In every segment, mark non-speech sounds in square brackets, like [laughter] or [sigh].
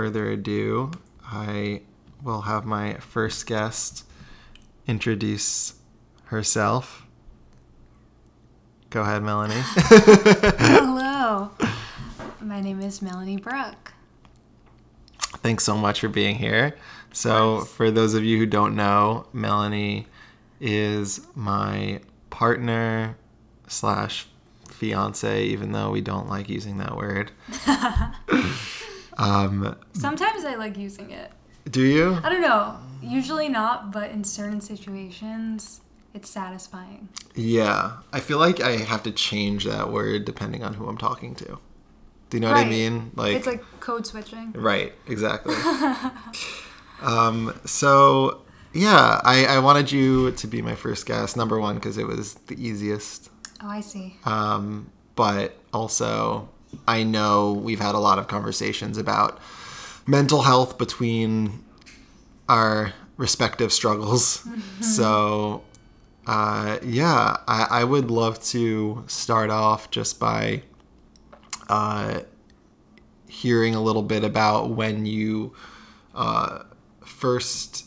Okay, and without further ado, I will have my first guest introduce herself. Go ahead, Melanie. [laughs] Hello. My name is Melanie Brook. Thanks so much for being here. So, for those of you who don't know, Melanie is my partner slash fiance, even though we don't like using that word. [laughs] um, Sometimes I like using it. do you? I don't know. Usually not, but in certain situations, it's satisfying. Yeah, I feel like I have to change that word depending on who I'm talking to. Do you know what I mean? Like, it's like code switching. right, exactly. [laughs] um, so yeah, I, I wanted you to be my first guest. Number one, because it was the easiest. Oh, I see. Um, but also, I know we've had a lot of conversations about mental health between our respective struggles. So, uh, yeah, I, I would love to start off just by uh, hearing a little bit about when you uh, first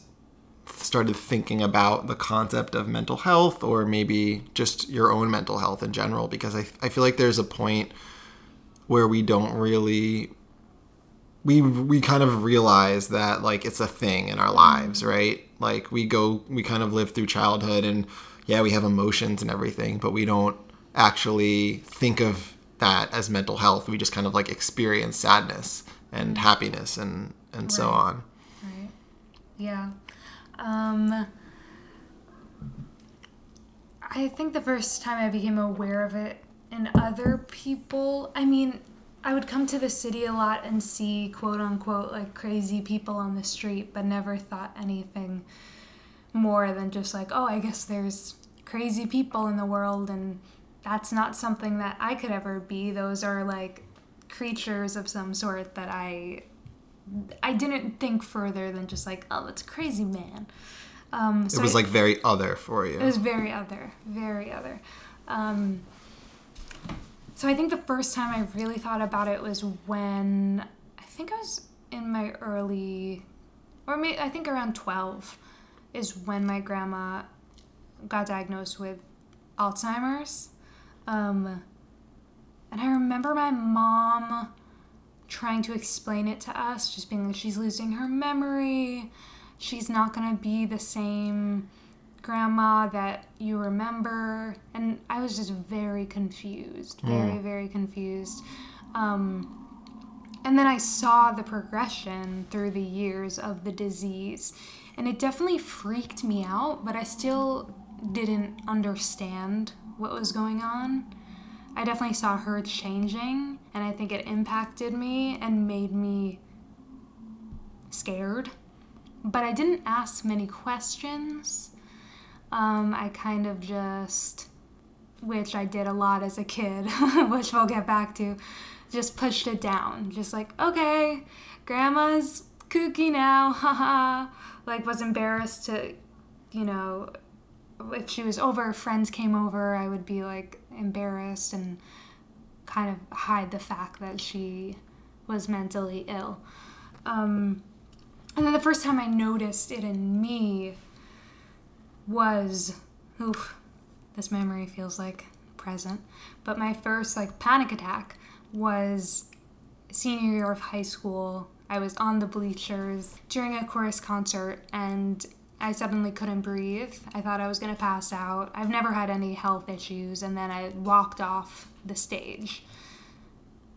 started thinking about the concept of mental health or maybe just your own mental health in general because I, I feel like there's a point where we don't really we we kind of realize that like it's a thing in our lives right? Like we go we kind of live through childhood and yeah we have emotions and everything but we don't actually think of that as mental health. We just kind of like experience sadness and happiness and and so on. Right. Yeah. Um, I think the first time I became aware of it in other people, I mean, I would come to the city a lot and see quote unquote like crazy people on the street, but never thought anything more than just like, oh, I guess there's crazy people in the world and that's not something that I could ever be. Those are like creatures of some sort that I I didn't think further than just like, oh, that's a crazy man. Um, so it was I- like very other for you it was very other, very other. Um, so I think the first time I really thought about it was when I think I was in my early, or maybe I think around twelve, is when my grandma got diagnosed with Alzheimer's. Um, and I remember my mom trying to explain it to us, just being like, she's losing her memory. She's not to be the same grandma that you remember. And I was just very confused, very, very confused. Um, and then I saw the progression through the years of the disease. And it definitely freaked me out, but I still didn't understand what was going on. I definitely saw her changing, and I think it impacted me and made me scared. But I didn't ask many questions. Um, I kind of just, which I did a lot as a kid, [laughs] which we'll get back to, just pushed it down. Just like, okay, grandma's kooky now, [laughs] haha. like, was embarrassed to, you know, if she was over, friends came over, I would be like embarrassed and kind of hide the fact that she was mentally ill. Um, and then the first time I noticed it in me was, oof, this memory feels like present. But my first like panic attack was senior year of high school. I was on the bleachers during a chorus concert and I suddenly couldn't breathe. I thought I was going to pass out. I've never had any health issues and then I walked off the stage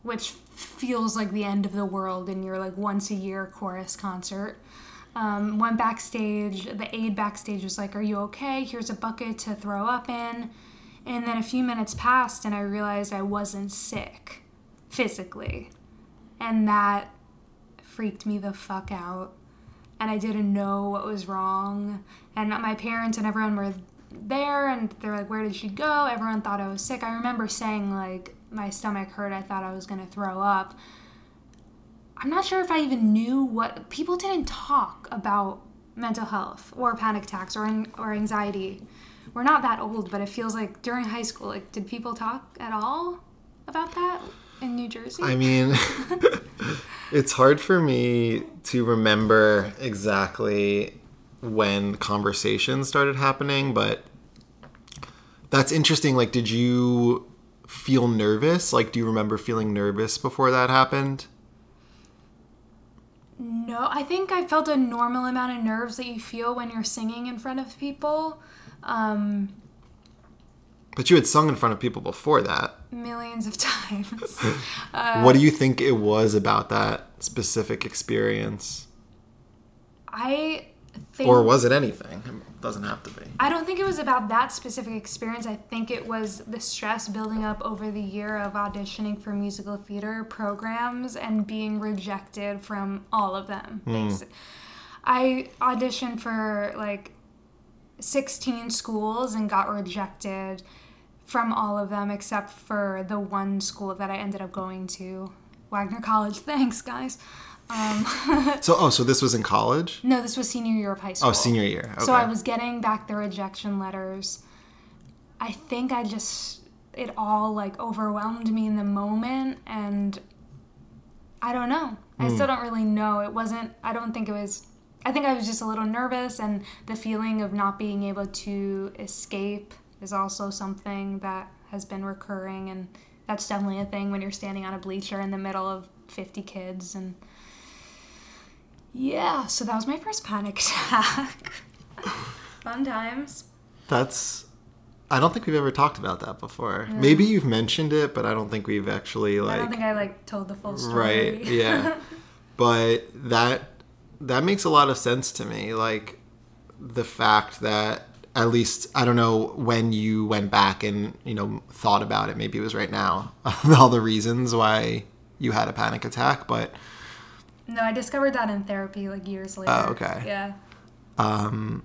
which feels like the end of the world in your like once a year chorus concert. Um, went backstage. The aide backstage was like, "Are you okay? Here's a bucket to throw up in." And then a few minutes passed, and I realized I wasn't sick physically, and that freaked me the fuck out. And I didn't know what was wrong. And my parents and everyone were there, and they're like, "Where did she go?" Everyone thought I was sick. I remember saying like, my stomach hurt. I thought I was to throw up. I'm not sure if I even knew what people didn't talk about mental health or panic attacks or or anxiety. We're not that old, but it feels like during high school, like did people talk at all about that? in New Jersey. I mean, [laughs] it's hard for me to remember exactly when conversations started happening, but that's interesting. Like, did you feel nervous? Like, do you remember feeling nervous before that happened? No, I think I felt a normal amount of nerves that you feel when you're singing in front of people. Um, But you had sung in front of people before that. millions of [laughs] times. [laughs] what do you think it was about that specific experience? I think. Or was it anything? Doesn't have to be. I don't think it was about that specific experience. I think it was the stress building up over the year of auditioning for musical theater programs and being rejected from all of them. Hmm. basi- I auditioned for like 16 schools and got rejected from all of them except for the one school that I ended up going to, Wagner College. [laughs] Thanks, guys. Um, [laughs] So, oh, so this was in college? no, this was senior year of high school. Oh, senior year. Okay. So I was getting back the rejection letters. I think I just it all like overwhelmed me in the moment and I don't know. I still don't really know. It wasn't I don't think it was I think I was just a little nervous and the feeling of not being able to escape is also something that has been recurring and that's definitely a thing when you're standing on a bleacher in the middle of 50 kids and yeah, so that was my first panic attack. [laughs] Fun times. That's. I don't think we've ever talked about that before. Maybe you've mentioned it, but I don't think we've actually like. I don't think I like told the full story. Right. Yeah. [laughs] but that that makes a lot of sense to me. Like the fact that at least I don't know when you went back and you know thought about it. Maybe it was right now. [laughs] all the reasons why you had a panic attack, but no, I discovered that in therapy like years oh, later. Oh, okay. Yeah. Um,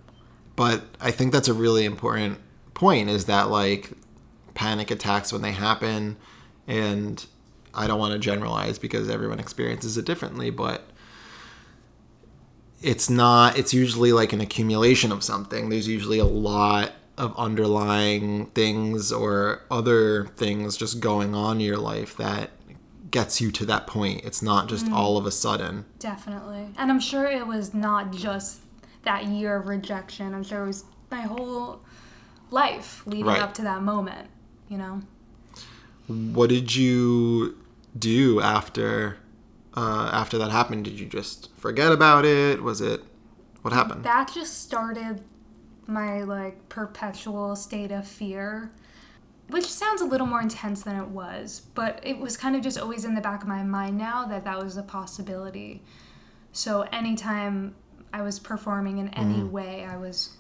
but I think that's a really important point is that like panic attacks when they happen and I don't want to generalize because everyone experiences it differently but it's not it's usually like an accumulation of something there's usually a lot of underlying things or other things just going on in your life that gets you to that point it's not just all of a sudden Definitely. And I'm sure it was not just that year of rejection. I'm sure it was my whole life leading Right. up to that moment, you know? what did you do after uh, after that happened? Did you just forget about it? Was it what happened? That just started my like perpetual state of fear, which sounds a little more intense than it was, but it was kind of just always in the back of my mind now that that was a possibility. So anytime I was performing in any way, I was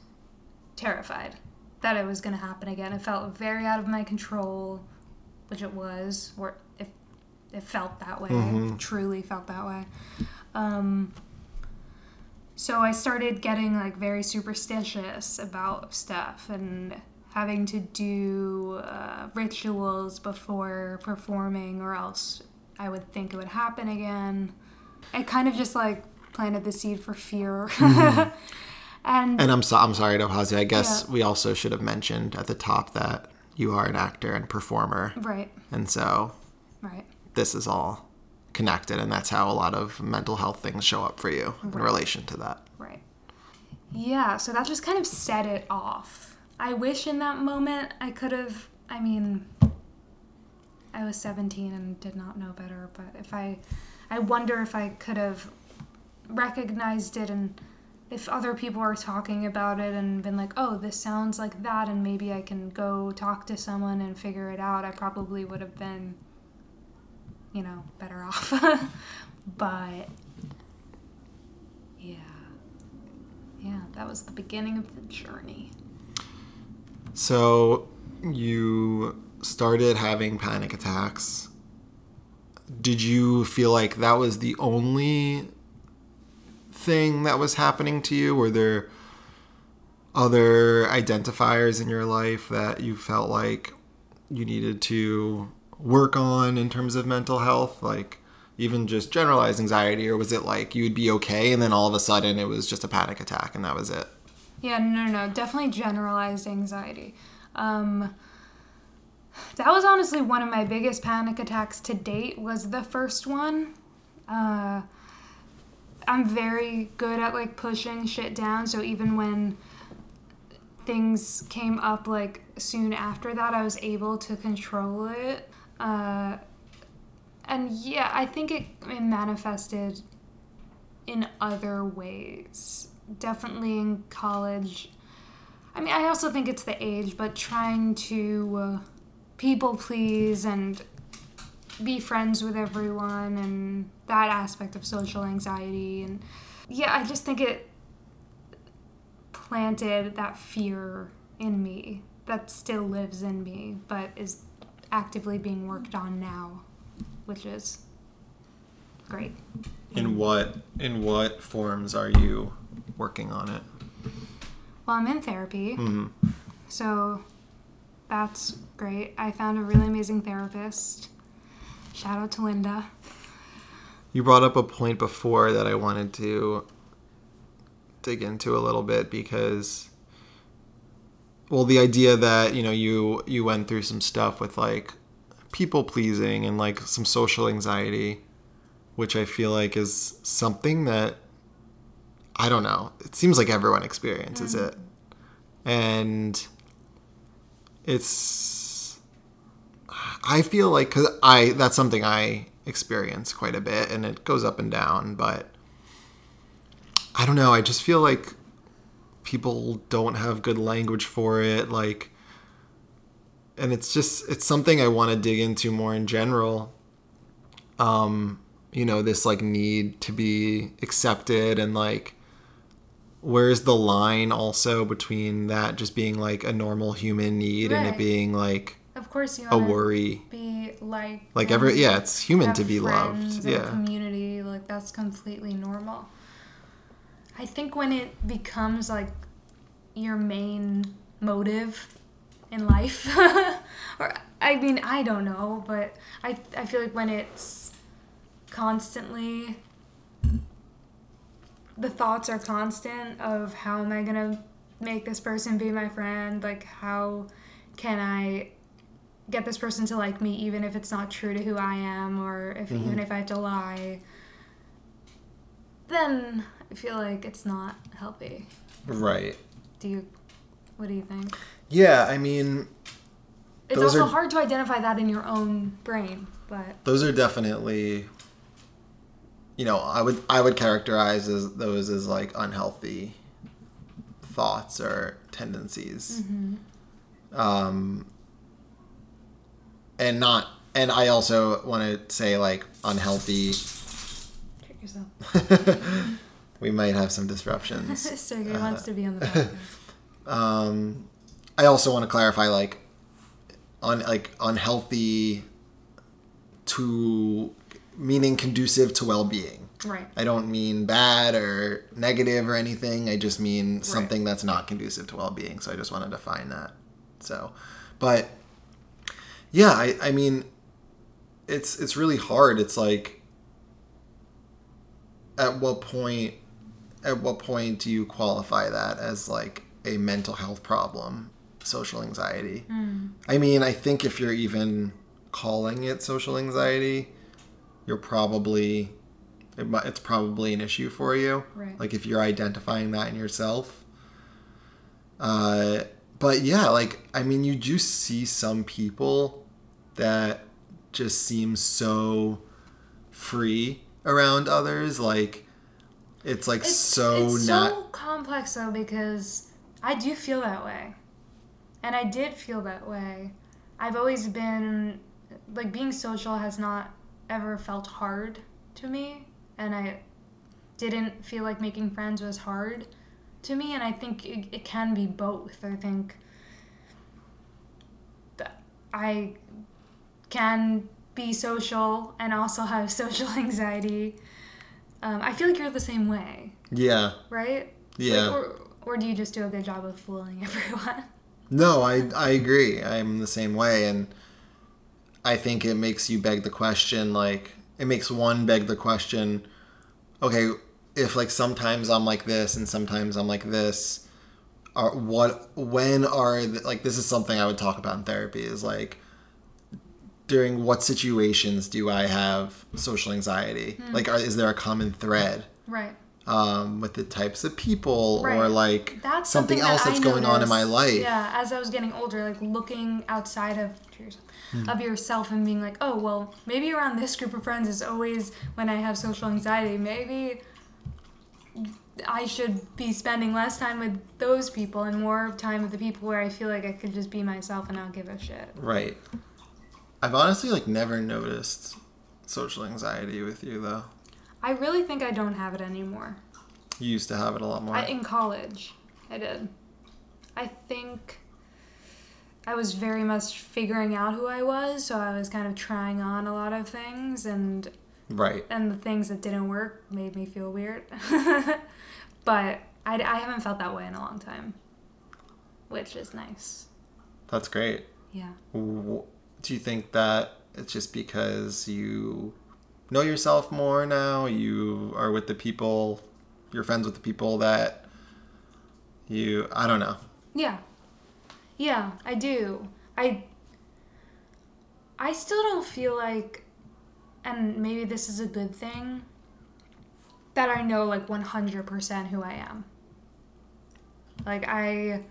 terrified that it was going to happen again. It felt very out of my control, which it was, or if it felt that way, it truly felt that way. Um, so I started getting like very superstitious about stuff and having to do uh, rituals before performing, or else I would think it would happen again. It kind of just like planted the seed for fear. [laughs] and And I'm so, I'm sorry, Dohazi. I guess Yeah. we also should have mentioned at the top that you are an actor and performer, right, and so right. this is all connected, and that's how a lot of mental health things show up for you in relation to that. Right. Yeah, so that just kind of set it off. I wish in that moment I could have, I mean, I was 17 and did not know better, but if I, I wonder if I could have recognized it and if other people were talking about it and been like, oh, this sounds like that, and maybe I can go talk to someone and figure it out, I probably would have been, you know, better [laughs] off. but, yeah. Yeah, that was the beginning of the journey. So you started having panic attacks. Did you feel like that was the only thing that was happening to you? Were there other identifiers in your life that you felt like you needed to work on in terms of mental health? Like even just generalized anxiety, or was it like you'd be okay and then all of a sudden it was just a panic attack and that was it? Yeah, no, no, no, definitely generalized anxiety. Um, That was honestly one of my biggest panic attacks to date. Was the first one. Uh, I'm very good at like pushing shit down. So even when things came up like soon after that, I was able to control it. Uh, and yeah, I think it, it manifested in other ways. Definitely in college. I mean, I also think it's the age, but trying to uh, people please and be friends with everyone and that aspect of social anxiety and yeah i just think it planted that fear in me that still lives in me but is actively being worked on now which is great In what in what forms are you working on it? well i'm in therapy. Hmm so that's great. I found a really amazing therapist. Shout out to linda. You brought up a point before that I wanted to dig into a little bit because well the idea that, you know, you you went through some stuff with like people pleasing and like some social anxiety, which I feel like is something that I don't know. It seems like everyone experiences it. And it's I feel like cuz I that's something I experience quite a bit and it goes up and down, but I don't know, I just feel like people don't have good language for it like and it's just it's something I want to dig into more in general. Um, you know, this like need to be accepted and like where's the line also between that just being like a normal human need and it being like of course you a worry. be like Like every um, yeah, it's human to be loved. Yeah. community like that's completely normal i think when it becomes like your main motive in life [laughs] or i mean i don't know but i i feel like when it's constantly the thoughts are constant of how am i going to make this person be my friend like how can i get this person to like me even if it's not true to who I am or if mm-hmm. even if I have to lie then I feel like it's not healthy. Right. Do you what do you think? Yeah, I mean, It's also are- hard to identify that in your own brain, but those are definitely you know, I would I would characterize as those as like unhealthy thoughts or tendencies. Um and not and I also want to say like unhealthy check yourself. [laughs] we might have some disruptions. [laughs] Sergey wants to be on the [laughs] podcast. um, I also want to clarify, like, un like unhealthy to meaning conducive to well being. right. I don't mean bad or negative or anything. I just mean something that's not conducive to well being. So I just want to define that. So, but yeah, I, I mean, it's it's really hard. It's like, at what point, at what point do you qualify that as like a mental health problem, social anxiety? Mm. I mean, I think if you're even calling it social anxiety, you're probably it, it's probably an issue for you. Right. Like if you're identifying that in yourself. Uh, but yeah, like I mean, you do see some people that just seem so free around others. Like it's like It's so it's not. so complex though because I do feel that way. And I did feel that way. I've always been like being social has not ever felt hard to me and I didn't feel like making friends was hard to me and I think it, it can be both. I think that I can be social and also have [laughs] social anxiety. Um, I feel like you're the same way Yeah. right? Yeah. Like, or, or do you just do a good job of fooling [laughs] everyone? No, I I agree. I'm the same way, and I think it makes you beg the question. Like it makes one beg the question. Okay, if like sometimes I'm like this and sometimes I'm like this, are what when are the, like this is something I would talk about in therapy is like during what situations do I have social anxiety? Hmm. Like, are, is there a common thread Right. Um, with the types of people, or like That's something, that else that's I going on in my life? Yeah, as I was getting older, like looking outside of cheers, of yourself and being like, oh well, maybe around this group of friends is always when I have social anxiety. Maybe I should be spending less time with those people and more time with the people where I feel like I could just be myself and not give a shit. Right. I've honestly like never noticed social anxiety with you though. I really think I don't have it anymore. You used to have it a lot more. I, in college, I did. I think I was very much figuring out who I was, so I was kind of trying on a lot of things, and right. and the things that didn't work made me feel weird. [laughs] but I, I haven't felt that way in a long time, which is nice. That's great. Yeah. Do you think that it's just because you know yourself more now? You are with the people, you're friends with the people that you, I don't know. Yeah. Yeah, I do. I I still don't feel like and maybe this is a good thing that I know like 100% who I am. Like I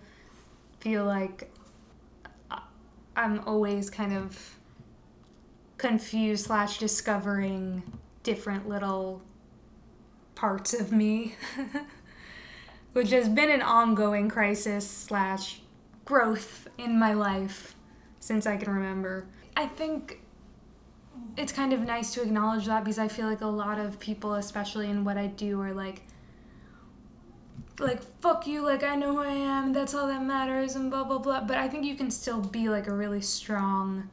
feel like I- I'm always kind of confused slash discovering different little parts of me [laughs] which has been an ongoing crisis slash growth in my life since I can remember. I think it's kind of nice to acknowledge that because I feel like a lot of people, especially in what I do, are like, like fuck you, like I know who I am, that's all that matters, and blah blah blah. But I think you can still be like a really strong,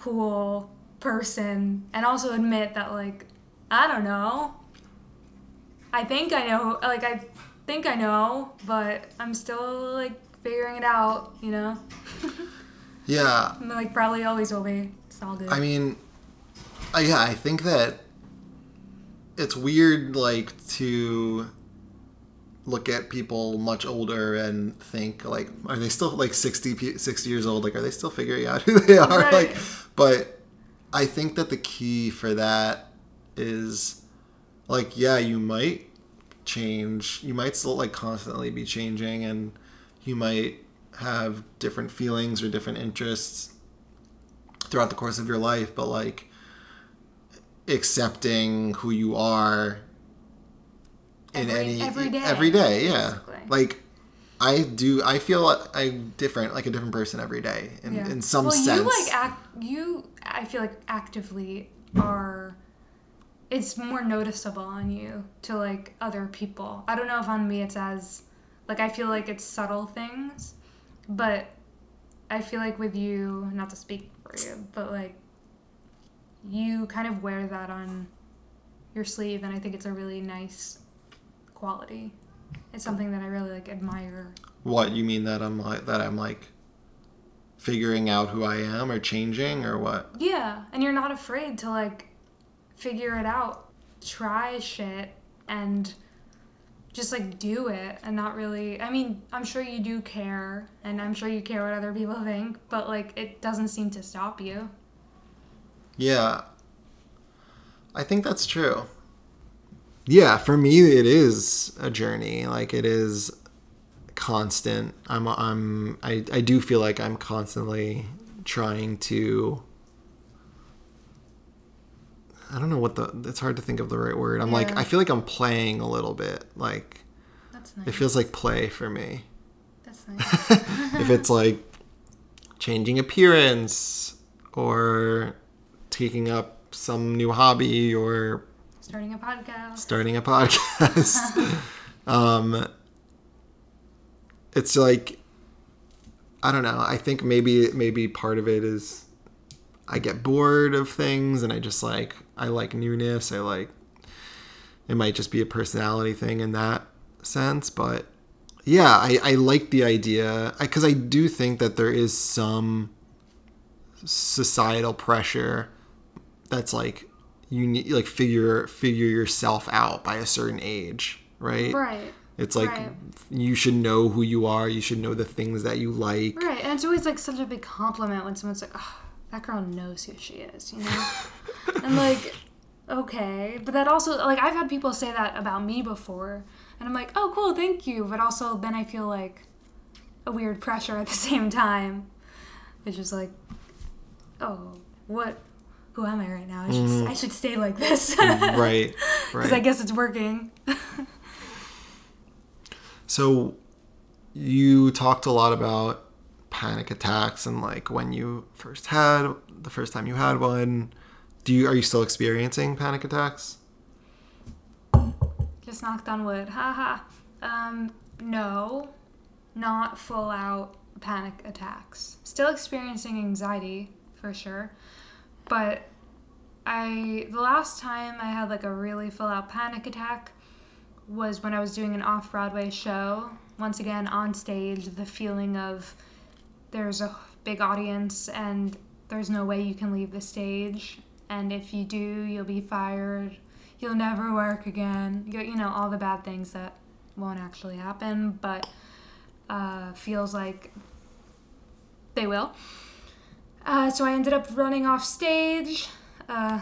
cool person, and also admit that like I don't know, I think I know, like I think I know, but I'm still like figuring it out, you know. [laughs] Yeah. I'm, like probably always will be. It's all good. I mean, I, yeah, I think that it's weird, like, to look at people much older and think, like, are they still, like, 60, 60 years old? Like, are they still figuring out who they are? [laughs] Right. Like, but I think that the key for that is, like, yeah, you might change. You might still, like, constantly be changing and you might have different feelings or different interests throughout the course of your life, but like accepting who you are in Every- any every day, every day, yeah. basically. Like I do, I feel like I'm different, like a different person every day, in, Yeah. in some well, sense. you like act. You, I feel like actively are. It's more noticeable on you to like other people. I don't know if on me it's as, like I feel like it's subtle things, but I feel like with you, not to speak for you, but like you kind of wear that on your sleeve, and I think it's a really nice quality. It's something that I really like admire. what you mean that I'm like that I'm like figuring out who I am or changing or what? Yeah, and you're not afraid to like figure it out, try shit, and just like do it and not really. I mean, I'm sure you do care, and I'm sure you care what other people [laughs] think, but like it doesn't seem to stop you. Yeah. I think that's true. Yeah, for me it is a journey. Like it is constant. I'm I'm I, I do feel like I'm constantly trying to I don't know what the it's hard to think of the right word. I'm like I feel like I'm playing a little bit. Like That's it feels like play for me. That's [laughs] nice. if it's like changing appearance or taking up some new hobby or Starting a podcast. starting a podcast. [laughs] um, it's like I don't know. I think maybe maybe part of it is I get bored of things and I just like I like newness. I like it might just be a personality thing in that sense, but yeah, I, I like the idea because I do think that there is some societal pressure that's like you need like figure figure yourself out by a certain age, right? Right. It's like Right. you should know who you are. You should know the things that you like. Right, and it's always like such a big compliment when someone's like, oh, that girl knows who she is, you know? [laughs] and like, okay. But that also, like, I've had people say that about me before. And I'm like, oh, cool, thank you. But also, then I feel like a weird pressure at the [laughs] same time. It's just like, oh, what? Who am I right now? I should, I should stay like this. [laughs] right, [laughs] right. Because I guess it's working. [laughs] So you talked a lot about panic attacks and like when you first had the first time you had one. Do you are you still experiencing panic attacks? Just knocked on wood. Haha. Um, no, not full out panic attacks. Still experiencing anxiety for sure. But I the last time I had like a really full out panic attack was when I was doing an off Broadway show. Once again on stage, the feeling of there's a big audience and there's no way you can leave the stage. And if you do, you'll be fired. You'll never work again. You, you know, all the bad things that won't actually happen, but uh, feels like they will. Uh, so I ended up running off stage, uh,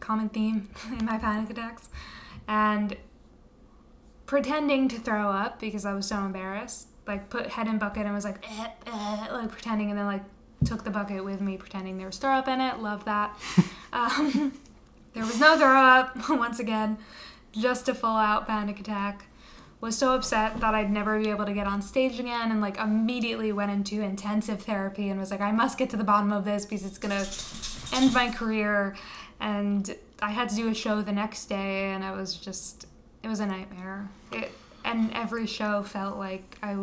common theme [laughs] in my panic attacks, and pretending to throw up because I was so embarrassed. Like put head in bucket and was like, eh, eh, like pretending, and then like took the bucket with me, pretending there was throw up in it. Love that. [laughs] um, [laughs] there was no throw up once again, just a full out panic attack. Was so upset that I'd never be able to get on stage again, and like immediately went into intensive therapy and was like, I must get to the bottom of this because it's gonna end my career. And I had to do a show the next day, and I was just it was a nightmare. It and every show felt like I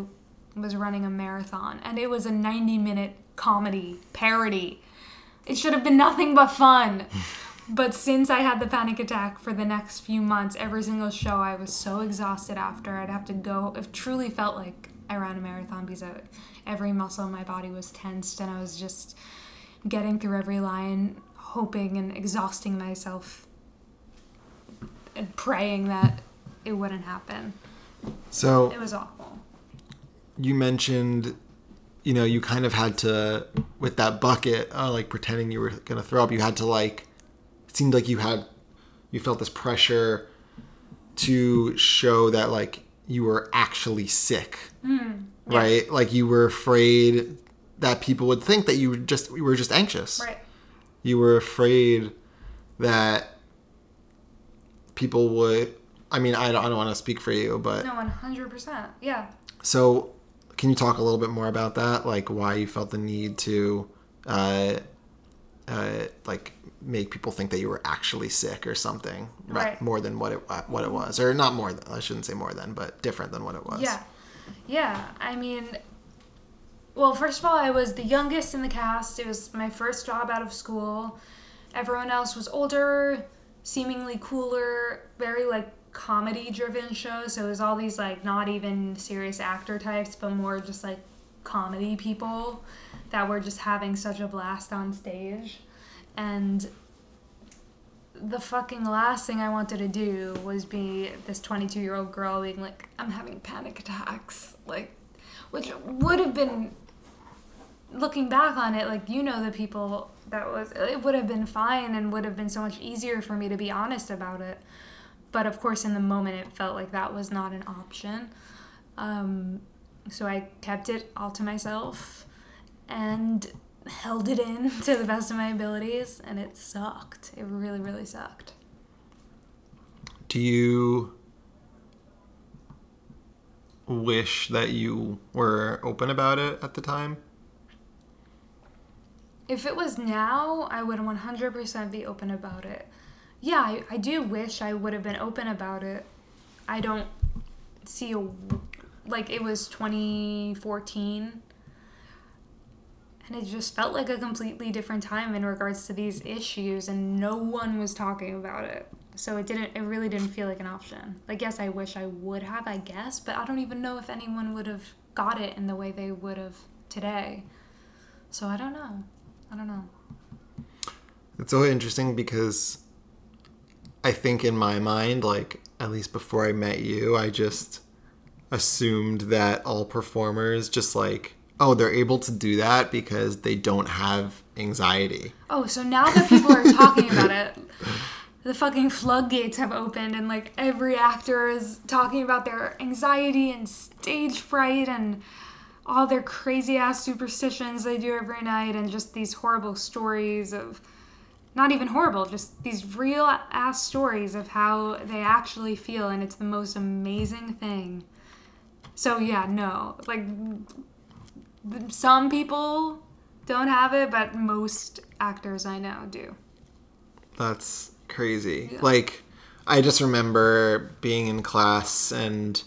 was running a marathon, and it was a 90 minute comedy parody. It should have been nothing but fun. [laughs] but since I had the panic attack for the next few months, every single show I was so exhausted after. I'd have to go. It truly felt like I ran a marathon because I, every muscle in my body was tensed, and I was just getting through every line, hoping and exhausting myself and praying that it wouldn't happen. So It was awful. you mentioned you know you kind of had to with that bucket uh, like pretending you were gonna throw up you had to like seemed like you had you felt this pressure to show that like you were actually sick yeah. right like you were afraid that people would think that you were just you were just anxious Right. you were afraid that people would i mean i don't, I don't want to speak for you but No, 100%. Yeah. so, can you talk a little bit more about that? Like why you felt the need to, uh, uh, like make people think that you were actually sick or something, Right. More than what it uh, what it was, or not more than I shouldn't say more than, but different than what it was. Yeah. Yeah. I mean, well, first of all, I was the youngest in the cast. It was my first job out of school. Everyone else was older, seemingly cooler, very like comedy driven shows. So it was all these like not even serious actor types, but more just like comedy people that were just having such a blast on stage. And the fucking last thing I wanted to do was be this 22 year old girl being like, I'm having panic attacks. Like, which would have been, looking back on it, like, you know, the people that was, it would have been fine and would have been so much easier for me to be honest about it. But of course, in the moment, it felt like that was not an option. Um, so I kept it all to myself and held it in [laughs] to the best of my abilities, and it sucked. It really, really sucked. Do you wish that you were open about it at the time? If it was now, I would 100% be open about it. Yeah, I, I do wish I would have been open about it. I don't see a. Like, it was 2014. And it just felt like a completely different time in regards to these issues, and no one was talking about it. So it didn't, it really didn't feel like an option. Like, yes, I wish I would have, I guess, but I don't even know if anyone would have got it in the way they would have today. So I don't know. I don't know. It's so interesting because I think in my mind, like at least before I met you, I just assumed that all performers just like oh, they're able to do that because they don't have anxiety. Oh, so now that people are talking about it, [laughs] the fucking floodgates have opened, and like every actor is talking about their anxiety and stage fright and all their crazy ass superstitions they do every night, and just these horrible stories of not even horrible, just these real ass stories of how they actually feel, and it's the most amazing thing. So, yeah, no. Like, some people don't have it, but most actors I know do. That's crazy. Yeah. Like, I just remember being in class and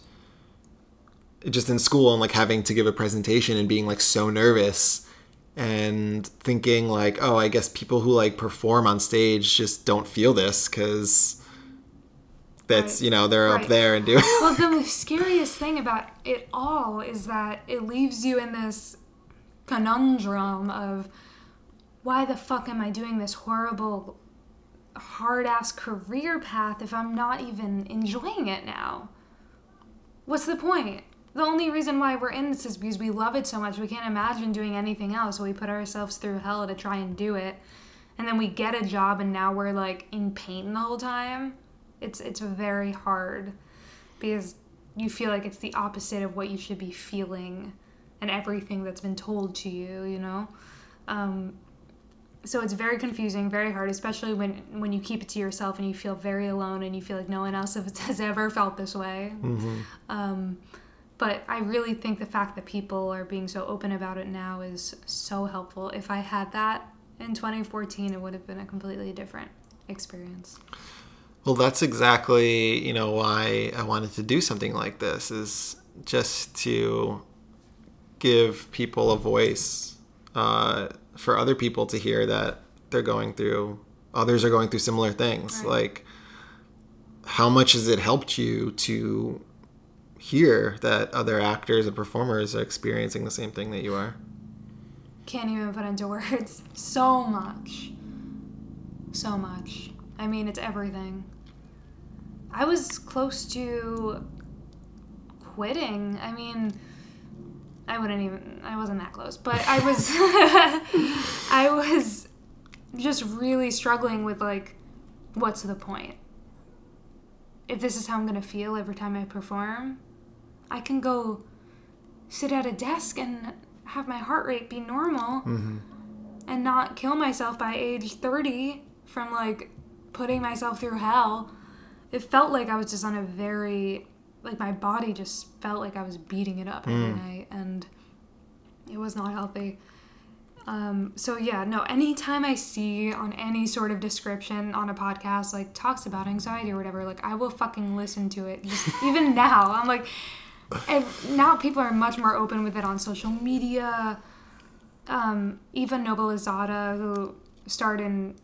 just in school and like having to give a presentation and being like so nervous and thinking like oh i guess people who like perform on stage just don't feel this because that's right. you know they're right. up there and doing well [laughs] the scariest thing about it all is that it leaves you in this conundrum of why the fuck am i doing this horrible hard ass career path if i'm not even enjoying it now what's the point the only reason why we're in this is because we love it so much. We can't imagine doing anything else. So we put ourselves through hell to try and do it. And then we get a job and now we're like in pain the whole time. It's it's very hard because you feel like it's the opposite of what you should be feeling and everything that's been told to you, you know? Um, so it's very confusing, very hard, especially when when you keep it to yourself and you feel very alone and you feel like no one else [laughs] has ever felt this way. Mm-hmm. Um, but I really think the fact that people are being so open about it now is so helpful. If I had that in 2014, it would have been a completely different experience. Well, that's exactly, you know, why I wanted to do something like this is just to give people a voice uh, for other people to hear that they're going through, others are going through similar things. Right. Like, how much has it helped you to hear that other actors and performers are experiencing the same thing that you are. Can't even put into [laughs] words. So much. So much. I mean, it's everything. I was close to quitting. I mean, I wouldn't even, I wasn't that close, but I was, [laughs] I was just really struggling with like, what's the point? If this is how I'm going to feel every time I perform, I can go sit at a desk and have my heart rate be normal mm-hmm. and not kill myself by age 30 from like putting myself through hell. It felt like I was just on a very like my body just felt like I was beating it up every mm. night and it was not healthy. Um, so yeah, no, anytime I see on any sort of description on a podcast like talks about anxiety or whatever, like I will fucking listen to it. Just [laughs] even now, I'm like, now people are much more open with it on social media. Um, Eva Noblezada, who starred in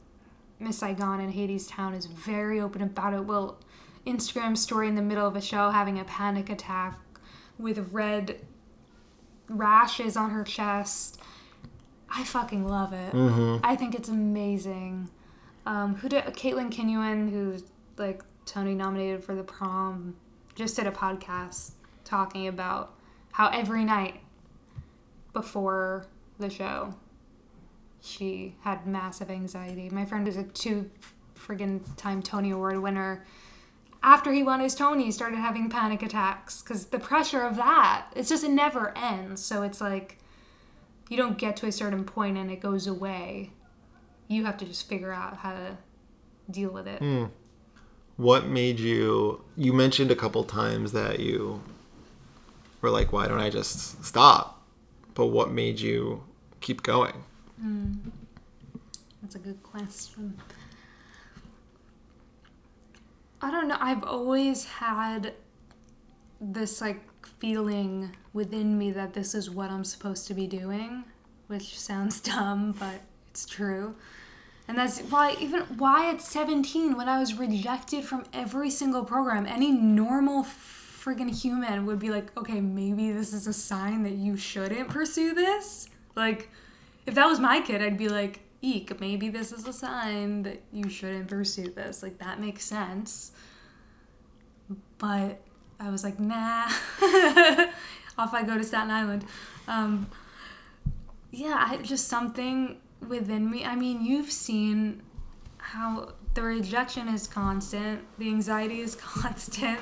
Miss Saigon and Hadestown, is very open about it. Will Instagram story in the middle of a show having a panic attack with red rashes on her chest. I fucking love it. Mm-hmm. I think it's amazing. Um, who did Caitlin Kinnunen, who's like Tony nominated for the prom, just did a podcast talking about how every night before the show she had massive anxiety. My friend was a two friggin' time Tony Award winner. After he won his Tony, he started having panic attacks because the pressure of that, it's just, it never ends. So it's like you don't get to a certain point and it goes away. You have to just figure out how to deal with it. Mm. What made you, you mentioned a couple times that you were like, why don't I just stop? But what made you keep going? Mm. That's a good question. I don't know. I've always had this like feeling within me that this is what I'm supposed to be doing, which sounds [laughs] dumb, but it's true. And that's why even why at 17 when I was rejected from every single program, any normal friggin' human would be like, okay, maybe this is a sign that you shouldn't pursue this. Like, if that was my kid, I'd be like, eek, maybe this is a sign that you shouldn't pursue this. Like, that makes sense. But I was like, nah. [laughs] Off I go to Staten Island. Um, yeah, I, just something within me. I mean, you've seen how the rejection is constant, the anxiety is [laughs] constant.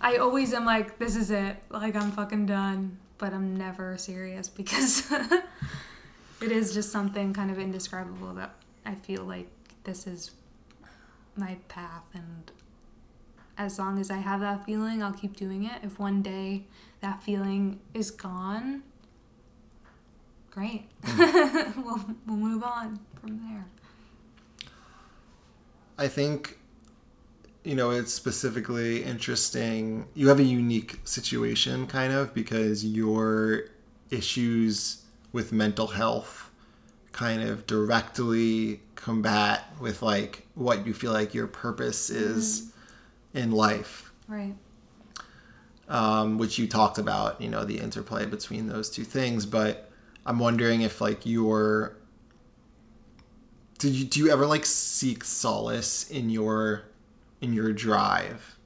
I always am like, this is it. Like, I'm fucking done. But I'm never serious [laughs] because it is just something kind of indescribable that I feel like this is my path. And as long as I have that feeling, I'll keep doing it. If one day that feeling is gone, great. Mm. [laughs] we'll, we'll move on from there. I think you know it's specifically interesting. You have a unique situation, kind of, because your issues with mental health kind of directly combat with like what you feel like your purpose is in life Right. um, which you talked about, you know, the interplay between those two things. But I'm wondering if like your did you do you ever like seek solace in your in your drive?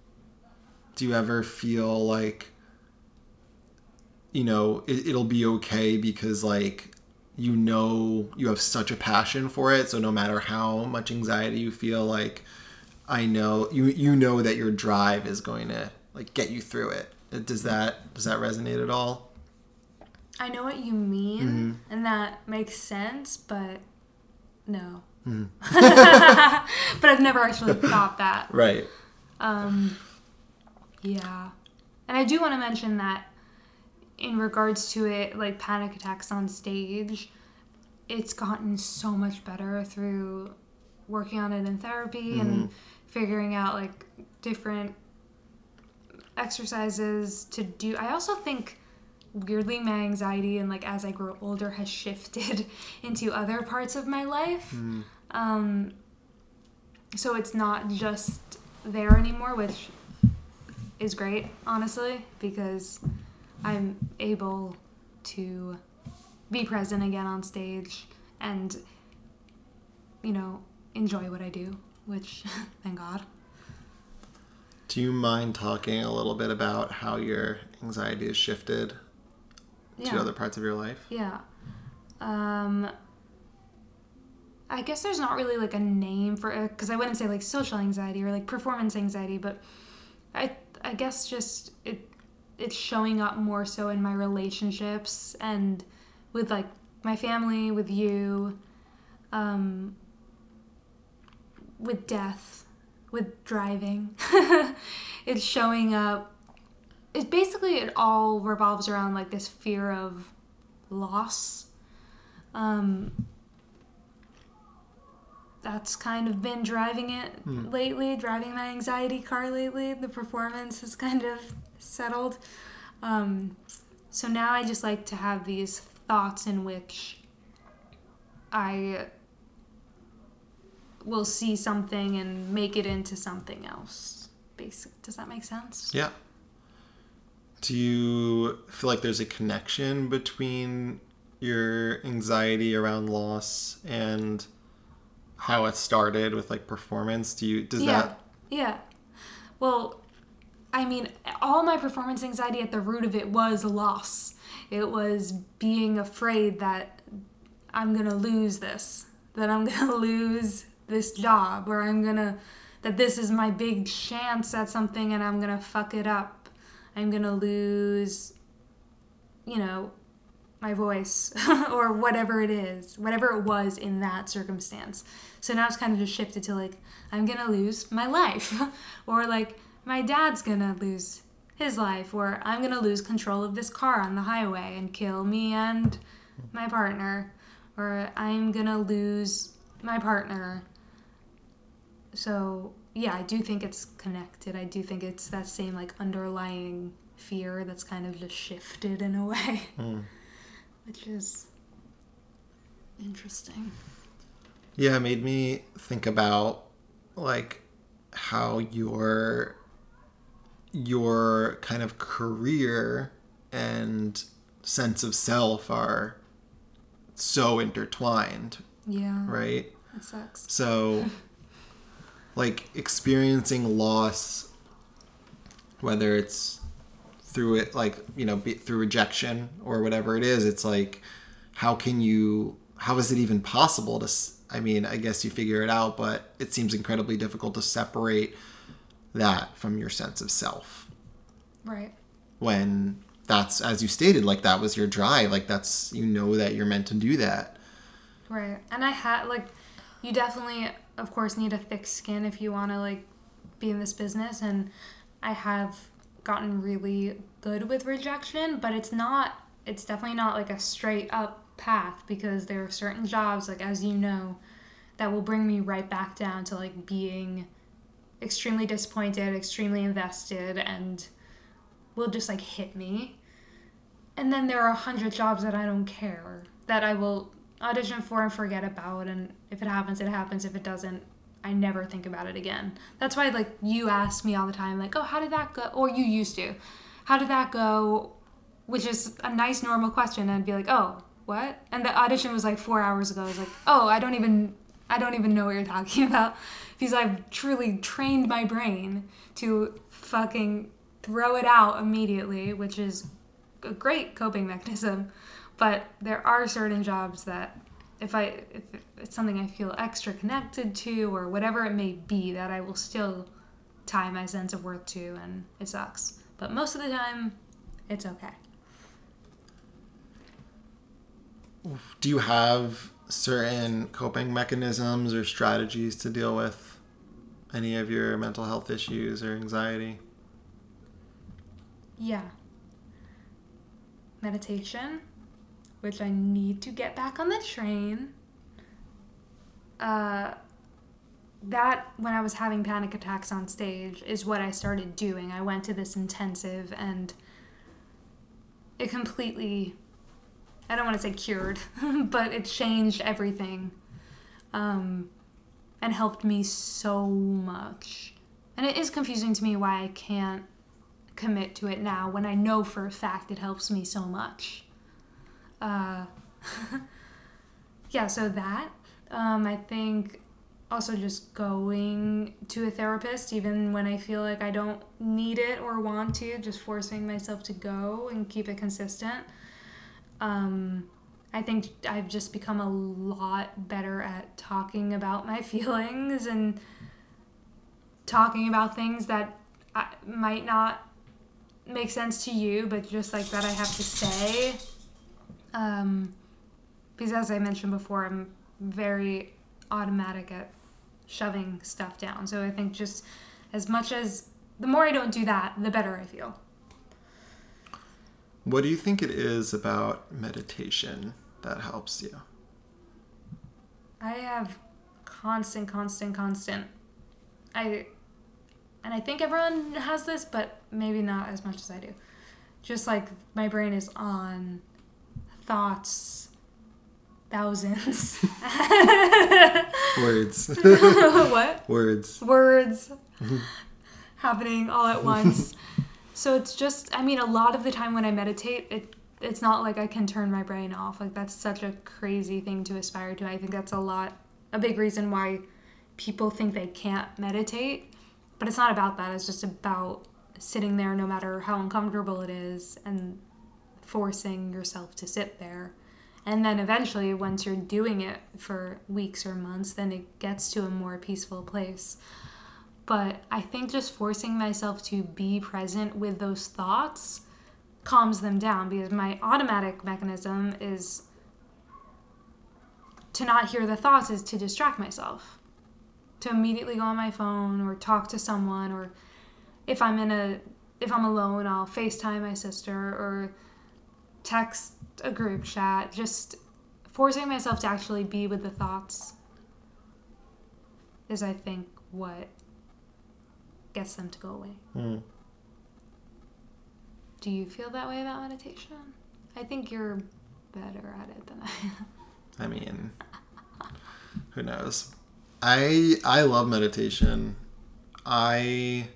Do you ever feel like you know it, it'll be okay because like you know you have such a passion for it so no matter how much anxiety you feel like i know you you know that your drive is going to like get you through it uh, does that does that resonate at all I know what you mean, mm-hmm. and that makes sense, but no. Mm. [laughs] but I've never actually [laughs] thought that. right Um, yeah. And I do want to mention that in regards to it, like panic attacks on stage, it's gotten so much better through working on it in therapy and mm-hmm. figuring out like different exercises to do. I also think weirdly my anxiety and like as I grow older has shifted [laughs] into other parts of my life. Mm. Um, so it's not just there anymore, which is great, honestly, because I'm able to be present again on stage and, you know, enjoy what I do, which, [laughs] thank God. do you mind talking a little bit about how your anxiety has shifted to other parts of your life Yeah. Um, I guess there's not really like a name for it because I wouldn't say like social anxiety or like performance anxiety, but I I guess just it it's showing up more so in my relationships and with like my family, with you, um, with death, with driving. [laughs] it's showing up it basically it all revolves around like this fear of loss um that's kind of been driving it lately driving my anxiety car lately. The performance has kind of settled. Um so now i just like to have these thoughts in which i will see something and make it into something else basic does that make sense? Yeah. Do you feel like there's a connection between your anxiety around loss and how it started with like performance? Do you does yeah. that Yeah. Well, I mean, all my performance anxiety at the root of it was loss. It was being afraid that I'm going to lose this, that I'm [laughs] going to lose this job, or I'm going to, that this is my big chance at something and I'm going to fuck it up. I'm going to lose, you know, my voice [laughs] or whatever it is, whatever it was in that circumstance. So now it's kind of just shifted to like, I'm gonna lose my life, [laughs] or like, my dad's gonna lose his life, or I'm gonna lose control of this car on the highway and kill me and my partner, or I'm gonna lose my partner. So, yeah, I do think it's connected. I do think it's that same like underlying fear that's kind of just shifted in a way hmm. Which is interesting. Yeah, it made me think about like how your your kind of career and sense of self are so intertwined, Yeah, right? it sucks. So, like experiencing loss, whether it's through it like you know be, through rejection or whatever it is it's like how can you how is it even possible to i mean i guess you figure it out but it seems incredibly difficult to separate that from your sense of self Right. when that's as you stated like that was your drive like that's you know that you're meant to do that Right. And I had like you definitely of course need a thick skin if you want to like be in this business and I have gotten really good with rejection, but it's not it's definitely not like a straight up path because there are certain jobs like as you know that will bring me right back down to like being extremely disappointed, extremely invested and will just like hit me. And then there are a hundred jobs that I don't care that I will audition for and forget about. And if it happens, it happens. If it doesn't, I never think about it again. That's why like you ask me all the time, like, oh, how did that go? Or you used to, how did that go? Which is a nice normal question. And I'd be like, oh, what? And the audition was like four hours ago. I was like, oh, I don't even, I don't even know what you're talking [laughs] about because I've truly trained my brain to fucking throw it out immediately, which is a great coping mechanism. But there are certain jobs that if I if it's something I feel extra connected to or whatever it may be that I will still tie my sense of worth to and it sucks. But most of the time it's okay. do you have certain coping mechanisms or strategies to deal with any of your mental health issues or anxiety Yeah. Meditation, which I need to get back on the train. Uh, that, when I was having panic attacks on stage, is what I started doing. I went to this intensive and it completely, I don't want to say cured, [laughs] but it changed everything um, and helped me so much. And it is confusing to me why I can't commit to it now when I know for a fact it helps me so much. Uh, [laughs] yeah, so that. Um, I think also just going to a therapist, even when I feel like I don't need it or want to, just forcing myself to go and keep it consistent. Um, I think I've just become a lot better at talking about my [laughs] feelings and talking about things that I, might not make sense to you, but just like that I have to say. Um, because as I mentioned before, I'm very automatic at shoving stuff down. So I think just as much as the more I don't do that, the better I feel. what do you think it is about meditation that helps you I have constant, constant, constant. I and I think everyone has this, but maybe not as much as I do. Just like my brain is on thoughts, thousands. [laughs] words [laughs] what? words Words [laughs] happening all at once. so it's just, I mean, a lot of the time when I meditate, it it's not like I can turn my brain off. Like that's such a crazy thing to aspire to. I think that's a lot, a big reason why people think they can't meditate. But it's not about that. It's just about sitting there no matter how uncomfortable it is and forcing yourself to sit there. And then eventually, once you're doing it for weeks or months, then it gets to a more peaceful place. But I think just forcing myself to be present with those thoughts calms them down because my automatic mechanism is to not hear the thoughts is to distract myself to immediately go on my phone or talk to someone or if i'm in a if i'm alone i'll facetime my sister or text a group chat just forcing myself to actually be with the thoughts is i think what gets them to go away Hmm. do you feel that way about meditation i think you're better at it than i am [laughs] I mean, who knows? I I love meditation. I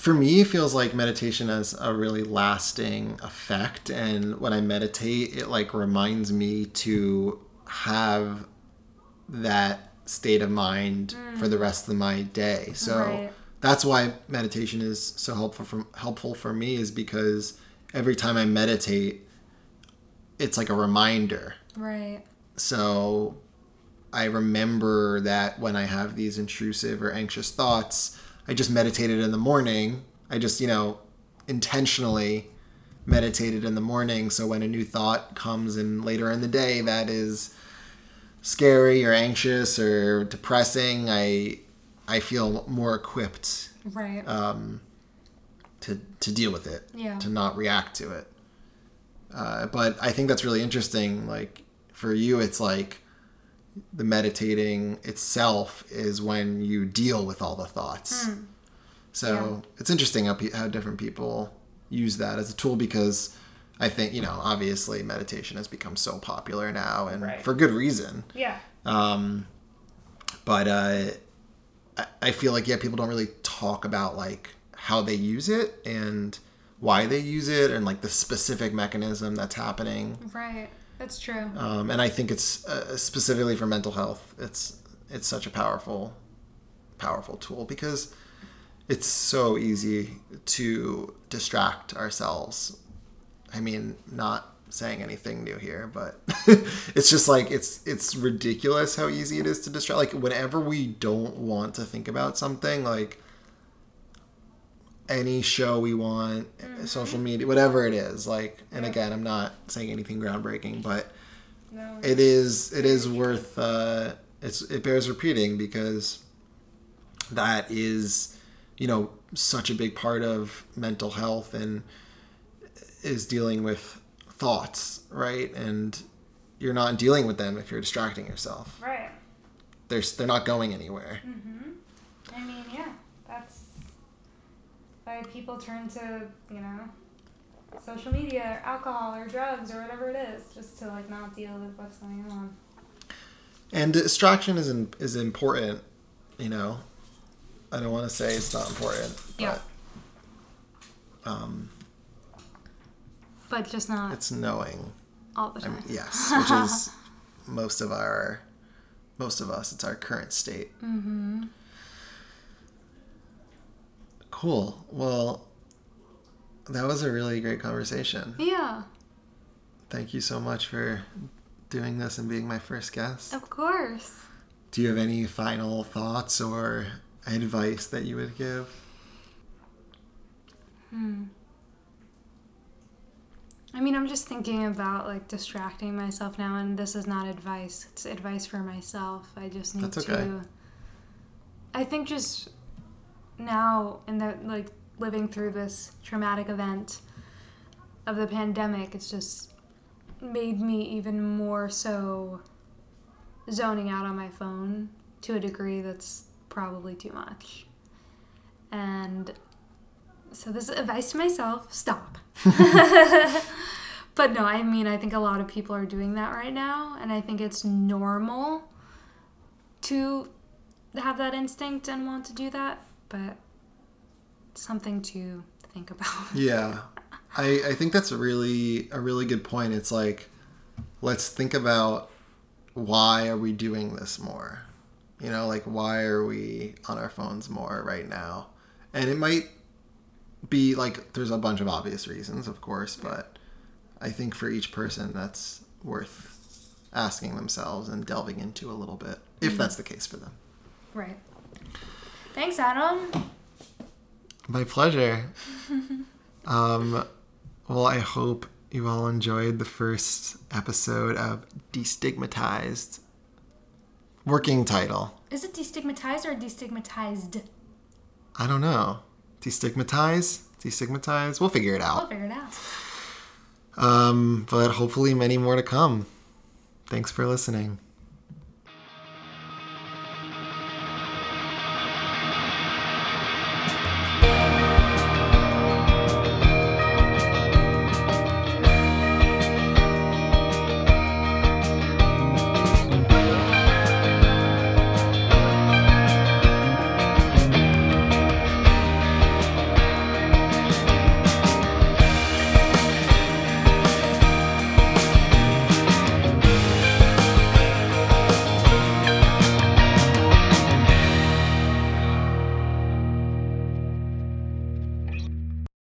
for me it feels like meditation has a really lasting effect and when I meditate it like reminds me to have that state of mind for the mm. rest of my day. So Right. that's why meditation is so helpful for helpful for me is because every time I meditate, it's like a reminder. Right. So I remember that when I have these intrusive or anxious thoughts, I just meditated in the morning. I just, you know, intentionally meditated in the morning. So when a new thought comes in later in the day that is scary or anxious or depressing, I I feel more equipped Right. um, to to deal with it, Yeah. to not react to it. Uh, but I think that's really interesting. Like for you, it's like the meditating itself is when you deal with all the thoughts. So it's interesting how, pe- how different people use that as a tool because I think you know obviously meditation has become so popular now and Right. for good reason. yeah. Um, but uh, I, I feel like yeah, people don't really talk about like how they use it and why they use it and like the specific mechanism that's happening. Right. That's true. Um, and I think it's uh, specifically for mental health. It's it's such a powerful, powerful tool because it's so easy to distract ourselves. I mean, not saying anything new here, but [laughs] it's just like it's it's ridiculous how easy it is to distract. Like whenever we don't want to think about something, like any show we want, social media, whatever it is. Like, and again, I'm not saying anything groundbreaking, but no. it is it is worth uh, it's it bears repeating because that is you know such a big part of mental health and is dealing with thoughts right and you're not dealing with them if you're distracting yourself right. they're they're not going anywhere Mhm. I mean, yeah. Why people turn to, you know, social media or alcohol or drugs or whatever it is just to like not deal with what's going on. and distraction is in, is important you know i don't want to say it's not important but Yeah. um, But just not it's knowing all the time. I mean, yes, [laughs] which is most of our, most of us. It's our current state. Mm-hmm. Cool. Well, that was a really great conversation. Yeah, Thank you so much for doing this and being my first guest. of course. Do you have any final thoughts or advice that you would give? Hmm. I mean, I'm just thinking about like distracting myself now, and this is not advice. It's advice for myself. I just need That's okay. to. I think just now, in the like living through this traumatic event of the pandemic, it's just made me even more so zoning out on my phone to a degree that's probably too much. And so this is advice to myself stop [laughs] but no i mean i think a lot of people are doing that right now and i think it's normal to have that instinct and want to do that but something to think about [laughs] Yeah, I, I think that's a really a really good point. It's like, let's think about why are we doing this more? You know, like why are we on our phones more right now? And it might be like there's a bunch of obvious reasons, of course, but I think for each person that's worth asking themselves and delving into a little bit, if mm-hmm. that's the case for them. right thanks adam My pleasure. [laughs] um, well, I hope you all enjoyed the first episode of Destigmatized. Working title. is it destigmatized or destigmatized I don't know. Destigmatize? Destigmatize? We'll figure it out. we'll figure it out Um, but hopefully, many more to come. Thanks for listening.